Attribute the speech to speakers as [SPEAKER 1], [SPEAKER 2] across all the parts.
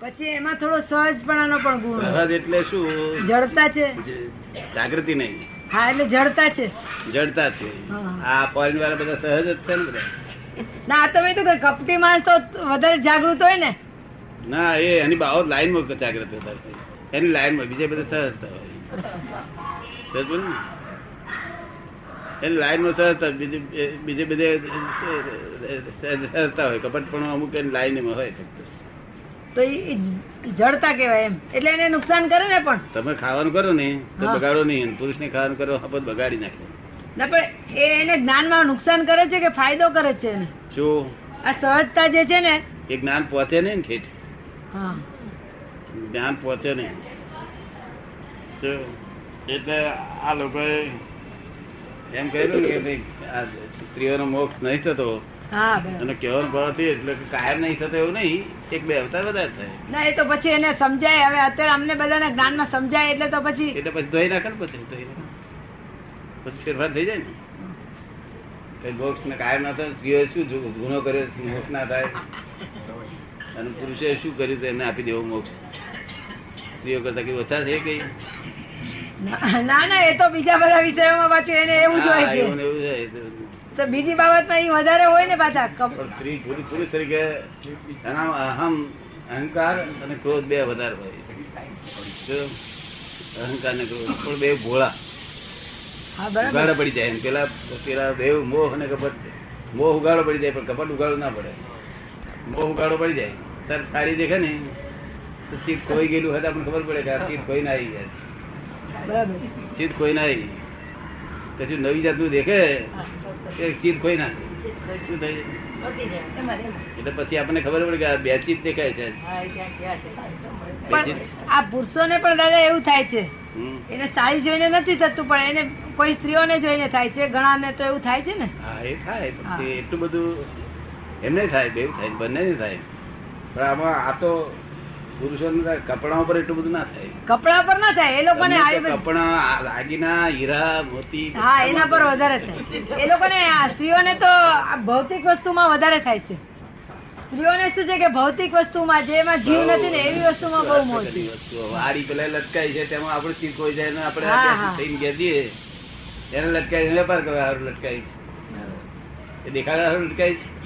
[SPEAKER 1] પછી એમાં થોડો સહજપણાનો પણ ગુણ
[SPEAKER 2] સહજ એટલે શું?
[SPEAKER 1] જડતા છે.
[SPEAKER 2] જાગૃતિ નહીં.
[SPEAKER 1] હા એટલે જડતા છે.
[SPEAKER 2] જડતા છે. આ ફોરેન વાળા બધા સહજ જ છે ને બધા?
[SPEAKER 1] ના તમે તો કપટી માણસ તો વધારે જાગૃત હોય ને.
[SPEAKER 2] ના એ એની બાબત લાઈનમાં જાગૃત હતા એની લાઈનમાં બીજા બધા સહજતા હોય. સહજ બોલ ને? એની લાઈનમાં સહજતા બીજે બીજે બધે સહજતા હોય. કપટ પણ અમુક એની લાઈનમાં હોય. ફક્ત.
[SPEAKER 1] તો એ જડતા કહેવાય એમ. એટલે એને નુકસાન કરે ને પણ.
[SPEAKER 2] તમે ખાવાનું કરો ને તો બગાડો નહીં પુરુષ ને ખાવાનું કરો હપત બગાડી નાખે.
[SPEAKER 1] ના પણ એ એને જ્ઞાનમાં નુકસાન કરે છે કે ફાયદો કરે છે એને?
[SPEAKER 2] જો
[SPEAKER 1] આ સહજતા જે છે ને
[SPEAKER 2] એ જ્ઞાન પહોંચે ને ઠેઠ.
[SPEAKER 1] હા.
[SPEAKER 2] જ્ઞાન પહોંચે ને જો, એટલે આ લોકોએ એમ કહ્યું કે ભાઈ સ્ત્રીઓનો મોક્ષ નહીં થતો. અને કહેવાનું ભાવથી એટલે કે કાયમ નહીં થતો એવું નહીં એક બે અવતાર વધારે થાય.
[SPEAKER 1] ના એ તો પછી એને સમજાય. હવે અત્યારે અમને બધાને જ્ઞાનમાં સમજાય એટલે તો પછી
[SPEAKER 2] એટલે પછી ધોઈ નાખે ને પછી ધોઈ નાખે. પછી ફેરફાર થઈ જાય ને. મોક્ષ ને કાયમ ના થાય શું ગુનો કર્યો મોક્ષ ના થાય. અને પુરુષે શું કર્યું એને આપી દેવો મોક્ષ. સ્ત્રીઓ કરતા કઈ ઓછા છે કઈ
[SPEAKER 1] ના ના એ તો બીજા બધા વિષયોમાં પાછું એને એવું જ હોય છે.
[SPEAKER 2] એવું ને છે.
[SPEAKER 1] તો બીજી બાબતમાં અહીં વધારે હોય ને પાછા
[SPEAKER 2] પણ સ્ત્રી પુરુષ પુરુષ તરીકે એના અહમ અહંકાર અને ક્રોધ બે વધારે હોય. અહંકાર ને ક્રોધ પણ બે ભોળા. ઉગાડો પડી જાય. પેલા પેલા બે મોહ અને કપટ. મોહ ઉગાડો પડી જાય પણ કપટ ઉગાડો ના પડે. મોહ ઉગાડો પડી જાય. તાર સારી દેખે ને તો ચીજ ખોઈ ગયેલું હોય તો આપણને ખબર પડે કે આ ચીજ ખોઈ ના આવી જાય ચીજ ખોઈ ના આવી. પછી નવી જાતનું દેખે એ ચીજ ખોઈ ના શું થાય એટલે પછી આપણને ખબર પડે કે આ બે ચીજ દેખાય છે.
[SPEAKER 1] આ પુરુષોને પણ દાદા એવું થાય છે. એને સાડી જોઈને નથી થતું પણ એને કોઈ સ્ત્રીઓને જોઈને થાય છે. ઘણાને તો એવું થાય છે ને.
[SPEAKER 2] હા એ થાય એટલું બધું એમને થાય બે થાય બંને થાય. પણ આમાં આ તો પુરુષો કપડા ઉપર એટલું બધું ના થાય.
[SPEAKER 1] કપડા પર ના થાય એ લોકોને
[SPEAKER 2] કપડા દાગીના હીરા મોતી
[SPEAKER 1] હા એના પર વધારે થાય. એ લોકોને સ્ત્રીઓને તો ભૌતિક વસ્તુમાં વધારે થાય છે. સ્ત્રીઓને શું છે કે ભૌતિક વસ્તુમાં જેમાં જીવ નથી ને એવી વસ્તુમાં બહુ મોજ છે.
[SPEAKER 2] વાડી પેલા લટકાઈ છે તેમાં આપણું ચીક હોય જાય ને આપણે થઈને ઘેર દઈએ એને લટકાઈ વેપાર કરવા લટકાઈ એ દેખાડા સારું લટકાઈ કોક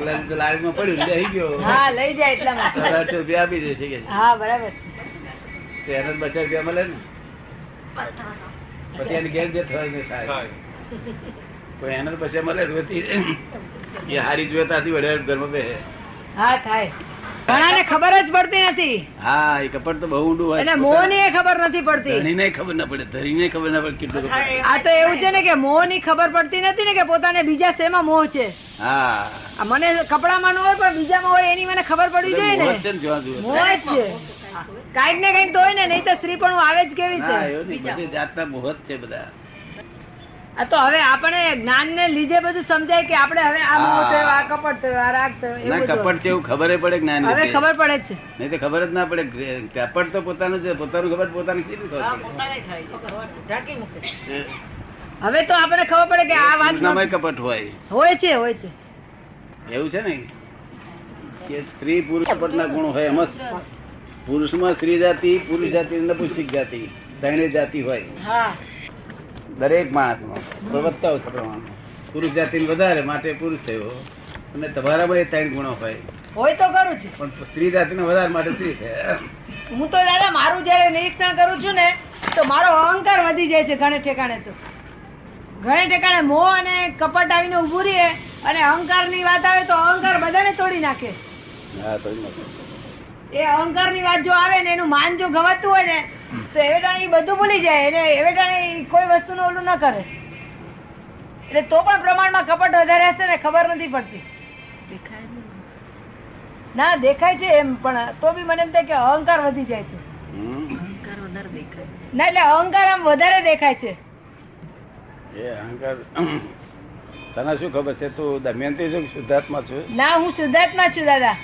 [SPEAKER 2] લાઈન તો લાઈનમાં પડ્યું લઈ ગયો.
[SPEAKER 1] હા લઈ જાય એટલા માટે
[SPEAKER 2] અઢારસો રૂપિયા આપી દેશે કે
[SPEAKER 1] હા બરાબર છે.
[SPEAKER 2] એને બસો રૂપિયા મળે ને. પછી એને ગેર જે થાય ને થાય કોઈ એને પછી મળે રોતી એ હારી જોતાથી વડે ધર્મ બે
[SPEAKER 1] હા થાય. ઘણાને ખબર જ પડતી નથી.
[SPEAKER 2] હા એ કપડ તો બહુ ઊંડું હોય.
[SPEAKER 1] અને મોહની એ ખબર નથી પડતી.
[SPEAKER 2] ધણીને ખબર ના પડે ધણીને ખબર ના પડે કેટલું
[SPEAKER 1] આ તો એવું છે ને કે મોહની ખબર પડતી નથી ને કે પોતાને બીજા શેમાં મોહ છે.
[SPEAKER 2] હા.
[SPEAKER 1] મને કપડામાં ન હોય પણ બીજામાં હોય એની મને ખબર પડવી જોઈએ ને.
[SPEAKER 2] ને.
[SPEAKER 1] મોહ જ છે. કાંઈક ને કંઈક તો હોય ને નહીં તો સ્ત્રી પણ આવે જ કેવી છે
[SPEAKER 2] જાતના મોહ છે બધા.
[SPEAKER 1] આ તો હવે આપણે જ્ઞાન ને લીધે બધું સમજાય કે આપણે હવે આ મોહ થયો આ કપટ થયો આ રાગ થયો એવું બધું.
[SPEAKER 2] છે એવું ખબર પડે જ્ઞાન
[SPEAKER 1] હવે ખબર પડે છે.
[SPEAKER 2] નહીં તો ખબર જ ના પડે. કપટ તો પોતાનું છે પોતાનું ખબર પોતાની કેટલી ખબર
[SPEAKER 1] હવે તો આપણે ખબર પડે કે આ વાત નમય
[SPEAKER 2] કપટ હોય.
[SPEAKER 1] હોય છે હોય છે.
[SPEAKER 2] એવું છે ને? કે સ્ત્રી પુરુષ કપટ ના ગુણ હોય એમાં પુરુષમાં સ્ત્રી જાતિ પુરુષ જાતિ નપુંસક જાતિ. ત્રણે જાતિ હોય.
[SPEAKER 1] હા.
[SPEAKER 2] દરેક માણસમાં પ્રવત્તા ઓછા પ્રમાણમાં પુરુષ જાતિ વધારે માટે પુરુષ થયો. અને તમારામાં એ ત્રણ ગુણો હોય.
[SPEAKER 1] હોય તો કરું છું.
[SPEAKER 2] પણ સ્ત્રી જાતિ વધારે માટે સ્ત્રી છે.
[SPEAKER 1] હું તો દાદા મારું જયારે નિરીક્ષણ કરું છું ને તો મારો અહંકાર વધી જાય છે ઘણે ઠેકાણે તો. ઘણે ઠેકાણે મોહ અને કપટ આવીને ઉભું રહીએ અને અહંકારની વાત આવે તો અહંકાર બધાને તોડી નાખે. એ અહંકારની વાત જો આવે ને એનું માન જો ગવાતું હોય ને તો એવેટાણે ઈ બધું ભૂલી જાય એને એવેટાણે કોઈ વસ્તુનું ઓલું ન કરે. એટલે તો પણ પ્રમાણમાં કપટ વધારે હશે ને ખબર નથી પડતી. ના દેખાય છે એમ પણ તો બી મને એમ થાય કે અહંકાર વધી જાય છે.
[SPEAKER 2] હમ.
[SPEAKER 1] ના એટલે અહંકાર આમ વધારે દેખાય છે.
[SPEAKER 2] એ અહંકાર તને શું ખબર છે? તું દમયંતી છું શુદ્ધાત્મા છું?
[SPEAKER 1] ના હું શુદ્ધાત્મા છું દાદા.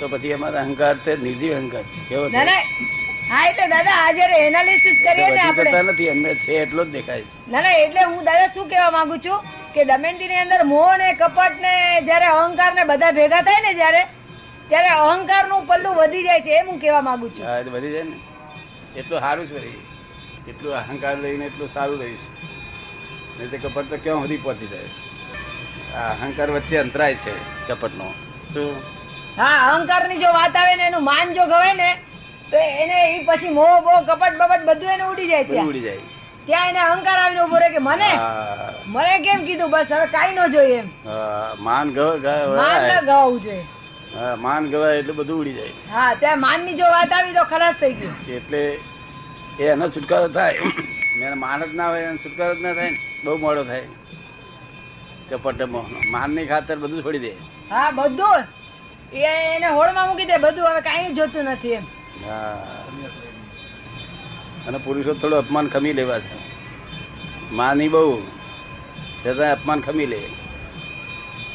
[SPEAKER 2] તો પછી અમારા અહંકાર છે નિર્જીવ અહંકાર છે. કેવો છે?
[SPEAKER 1] ના હા એટલે દાદા આ જયારે એનાલિસિસ કરીએ ને આપણે.
[SPEAKER 2] નથી એમને છે એટલો જ દેખાય છે.
[SPEAKER 1] ના ના એટલે હું દાદા શું કહેવા માંગુ છું કે દમયંતી ની અંદર મોહ ને કપટ ને જયારે અહંકાર ને બધા ભેગા થાય ને જયારે ત્યારે અહંકારનું પલ્લું વધી જાય છે એમ હું કેવા માંગુ છું.
[SPEAKER 2] વધી જાય ને. એટલું સારું છે. એટલું અહંકાર લઈને એટલું સારું રહ્યું છે. નહીં તે કપટ તો ક્યાં સુધી પહોંચી જાય? આ અહંકાર વચ્ચે અંતરાય છે કપટનો. શું?
[SPEAKER 1] હા અહંકારની જો વાત આવે ને એનું માન જો ગવાય ને તો એને એ પછી મોહ બો કપટ બપટ બધું એને ઉડી જાય ત્યાં.
[SPEAKER 2] ઉડી જાય.
[SPEAKER 1] ત્યાં એને અહંકાર આવીને ઊભો રહે કે મને? મને કેમ કીધું? બસ હવે કાઈ ન જોઈએ એમ.
[SPEAKER 2] માન
[SPEAKER 1] ન ગવાવું જોઈએ.
[SPEAKER 2] માન ગવાય એટલે બધું ઉડી જાય.
[SPEAKER 1] હા ત્યાં માનની જો વાત આવી તો ખલાસ થઈ ગયું
[SPEAKER 2] એટલે એ એનો છુટકારો થાય. મેં માન જ ના હોય એનો છુટકારો જ ના થાય ને. બહુ મોડો થાય. કપટ માન. ની ખાતર બધું છોડી દે.
[SPEAKER 1] હા બધું. એ એને હોળમાં મૂકી દે બધું. હવે કાઈ જોતું નથી એમ.
[SPEAKER 2] અને પુરુષો થોડું અપમાન ખમી લેવા છે. માની બહુ. છતાં અપમાન ખમી લે.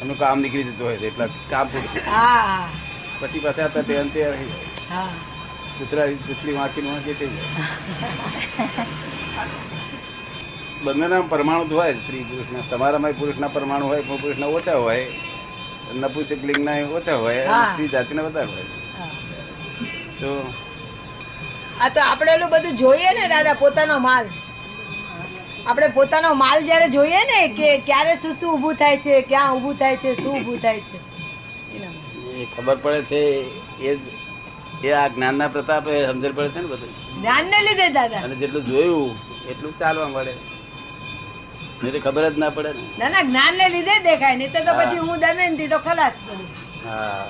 [SPEAKER 2] એનું કામ નીકળી જતું હોય છે એટલા કામ પછી પાછા હતા તે અંતે રહી જાય. કૂતરા કૂતરી વાંચી વાંચી થઈ જાય. બંનેના પરમાણુ તો હોય સ્ત્રી પુરુષના. તમારામાં પુરુષના પરમાણુ હોય પણ પુરુષના ઓછા હોય. નપુસક લિંગના ઓછા હોય. સ્ત્રી જાતિના વધારે હોય. તો
[SPEAKER 1] આ તો આપણે એલું બધું જોઈએ ને દાદા પોતાનો માલ. આપણે પોતાનો માલ જયારે જોઈએ ને કે ક્યારે શું શું ઊભું થાય છે ક્યાં ઊભું થાય છે શું ઊભું થાય છે.
[SPEAKER 2] એ ખબર પડે છે એ એ આ જ્ઞાનના પ્રતાપે સમજણ પડે છે ને બધું.
[SPEAKER 1] જ્ઞાનને લીધે દાદા.
[SPEAKER 2] અને જેટલું જોયું એટલું ચાલવા મળે. નહીં ખબર જ ના પડે ને.
[SPEAKER 1] ના ના જ્ઞાન ને લીધે દેખાય નહીં તો પછી હું દમયંતી તો ખલાસ
[SPEAKER 2] હા.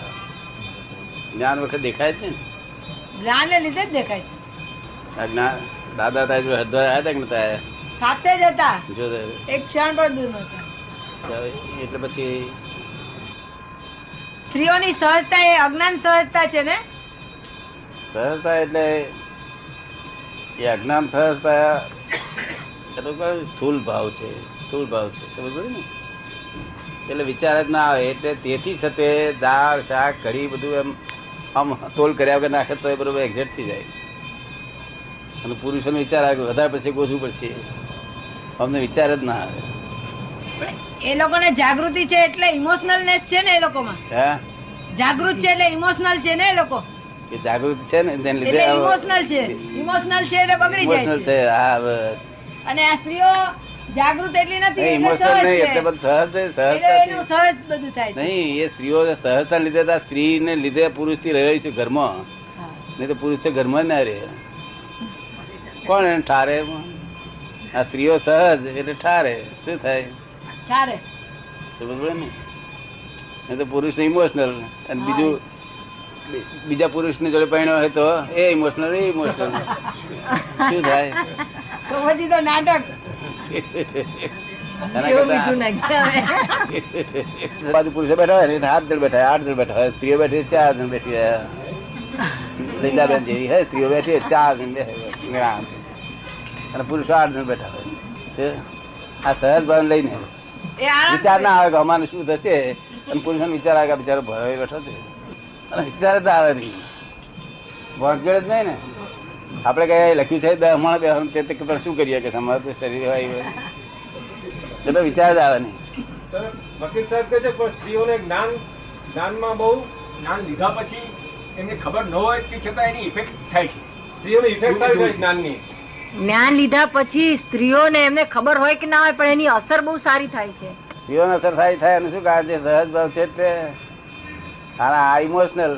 [SPEAKER 2] જ્ઞાન વખત દેખાય છે ને.
[SPEAKER 1] જ્ઞાન ને લીધે જ દેખાય છે.
[SPEAKER 2] જ્ઞાન દાદા તાજ હરદ્વાર આવ્યા હતા કે
[SPEAKER 1] સાથે જ હતા.
[SPEAKER 2] જો
[SPEAKER 1] એક ક્ષણ પણ દૂર નતા
[SPEAKER 2] એટલે પછી
[SPEAKER 1] સ્ત્રીઓની સહજતા એ અજ્ઞાન સહજતા છે ને?
[SPEAKER 2] સહજતા એટલે એ અજ્ઞાન સહજતા એ સ્થૂલ ભાવ છે સ્થૂલ ભાવ છે સમજ ને? એટલે વિચાર જ ના આવે એટલે તેથી છતે દાળ શાક કઢી બધું એમ આમ તોલ કર્યા વગર નાખે તો એ બરોબર એક્ઝેક્ટ થઈ જાય. અને પુરુષોનો વિચાર આવે વધારે પછી ગોસવું પડશે. અમને વિચાર જ ના આવે.
[SPEAKER 1] એ લોકોને જાગૃતિ છે એટલે ઇમોશનલનેસ છે ને એ લોકોમાં.
[SPEAKER 2] હે?
[SPEAKER 1] જાગૃત છે એટલે ઇમોશનલ છે ને એ લોકો.
[SPEAKER 2] કે જાગૃત છે ને તેને લીધે
[SPEAKER 1] ઇમોશનલ છે. ઇમોશનલ છે એટલે બગડી જાય છે.
[SPEAKER 2] હા
[SPEAKER 1] અને આ સ્ત્રીઓ જાગૃત એટલી નથી
[SPEAKER 2] ઇમોશનલ નહીં એટલે બધું સહજ
[SPEAKER 1] સહજ બધું થાય
[SPEAKER 2] નહીં એ સ્ત્રીઓ સહજતા લીધે આ સ્ત્રીને લીધે પુરુષથી રહ્યો છે ઘરમાં. નહીં તો પુરુષ તો ઘરમાં ના રહે. કોણ એને ઠારે? આ સ્ત્રીઓ સહજ એટલે ઠારે. શું થાય? ઠારે. પડે ને. નહીં તો પુરુષ ઇમોશનલ અને બીજું બીજા પુરુષ ને જોડે પહેણ્યો હોય તો એ ઇમોશનલ એ ઇમોશનલ શું થાય?
[SPEAKER 1] તો નાટક. બીજું
[SPEAKER 2] પુરુષો બેઠા હોય ને આઠ જણ બેઠા આઠ જણ બેઠા હોય. સ્ત્રીઓ બેઠી ચાર જણ બેઠી. લીલાબેન જેવી હે સ્ત્રીઓ બેઠી ચાર જણ. અને પુરુષો આઠ જણ બેઠા હોય. આ સહજ ભાવ લઈને વિચાર ના આવે કે અમારે શું થશે. અને પુરુષો વિચાર આવે કે બિચારો ભય બેઠો છે. અને વિચાર જ આવે નહીં. ભોંકગળ જ નહીં ને. આપણે કઈ લખ્યું છે? માણસ બેસવાનું તે પણ શું કરીએ કે તમારું શરીર હોય. એટલે વિચાર જ આવે નહીં.
[SPEAKER 3] વકીલ સાહેબ કહે છે પણ સ્ત્રીઓને જ્ઞાન જ્ઞાનમાં બહુ જ્ઞાન લીધા પછી એમને ખબર ન હોય તે છતાં એની ઇફેક્ટ થાય છે. સ્ત્રીઓને ઇફેક્ટ થાય છે જ્ઞાનની.
[SPEAKER 1] જ્ઞાન લીધા પછી સ્ત્રીઓને એમને ખબર હોય કે ના હોય પણ એની અસર બહુ સારી થાય છે.
[SPEAKER 2] જીવન અસર થાય થાય એનું શું કારણ છે? સહજ ભાવ છે તે આ ઇમોશનલ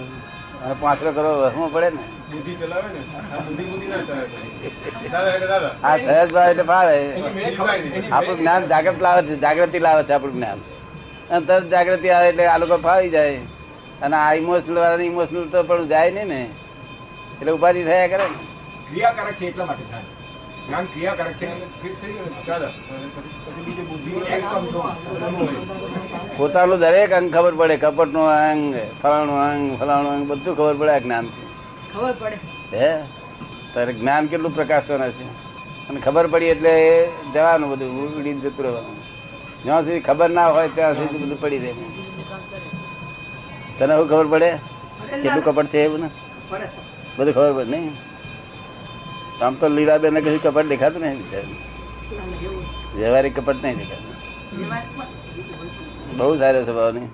[SPEAKER 2] અને પાંચરો કરો વર્ષમાં પડે ને.
[SPEAKER 3] બુદ્ધિ ચલાવે ને આ બુદ્ધિ બુદ્ધિ ના ચલાવે દાદા કે દાદા?
[SPEAKER 2] આ સહજ ભાવ એટલે ફાવે આપણું જ્ઞાન જાગૃત લાવે છે જાગૃતિ લાવે છે આપણું જ્ઞાન. અને તરત જાગૃતિ આવે એટલે આ લોકો ફાવી જાય. અને આ ઇમોશનલ વાળા ઇમોશનલ તો પણ જાય નહીં ને. એટલે ઉપાધિ થયા કરે ને.
[SPEAKER 3] ક્રિયાકારક છે એટલા માટે થાય. જ્ઞાન ક્રિયાકારક છે.
[SPEAKER 2] પોતાનું દરેક અંગ ખબર પડે કપટ નો અંગ ફલાણું અંગ ફલાણું અંગ બધું ખબર પડે આ જ્ઞાન
[SPEAKER 1] પડે
[SPEAKER 2] હે? તારે જ્ઞાન કેટલું પ્રકાશવાના છે? અને ખબર પડી એટલે જવાનું બધું ઉડીને જતું રહેવાનું. જ્યાં સુધી ખબર ના હોય ત્યાં સુધી બધું પડી રહે તને શું ખબર પડે? કેટલું કપટ છે એવું ને? બધું ખબર પડે નહીં? આમ તો લીલાબેન ને કશું કપડ દેખાતું નહીં. વ્યવહારિક કપટ નહીં દેખાતું. બહુ સારો સ્વભાવ નહીં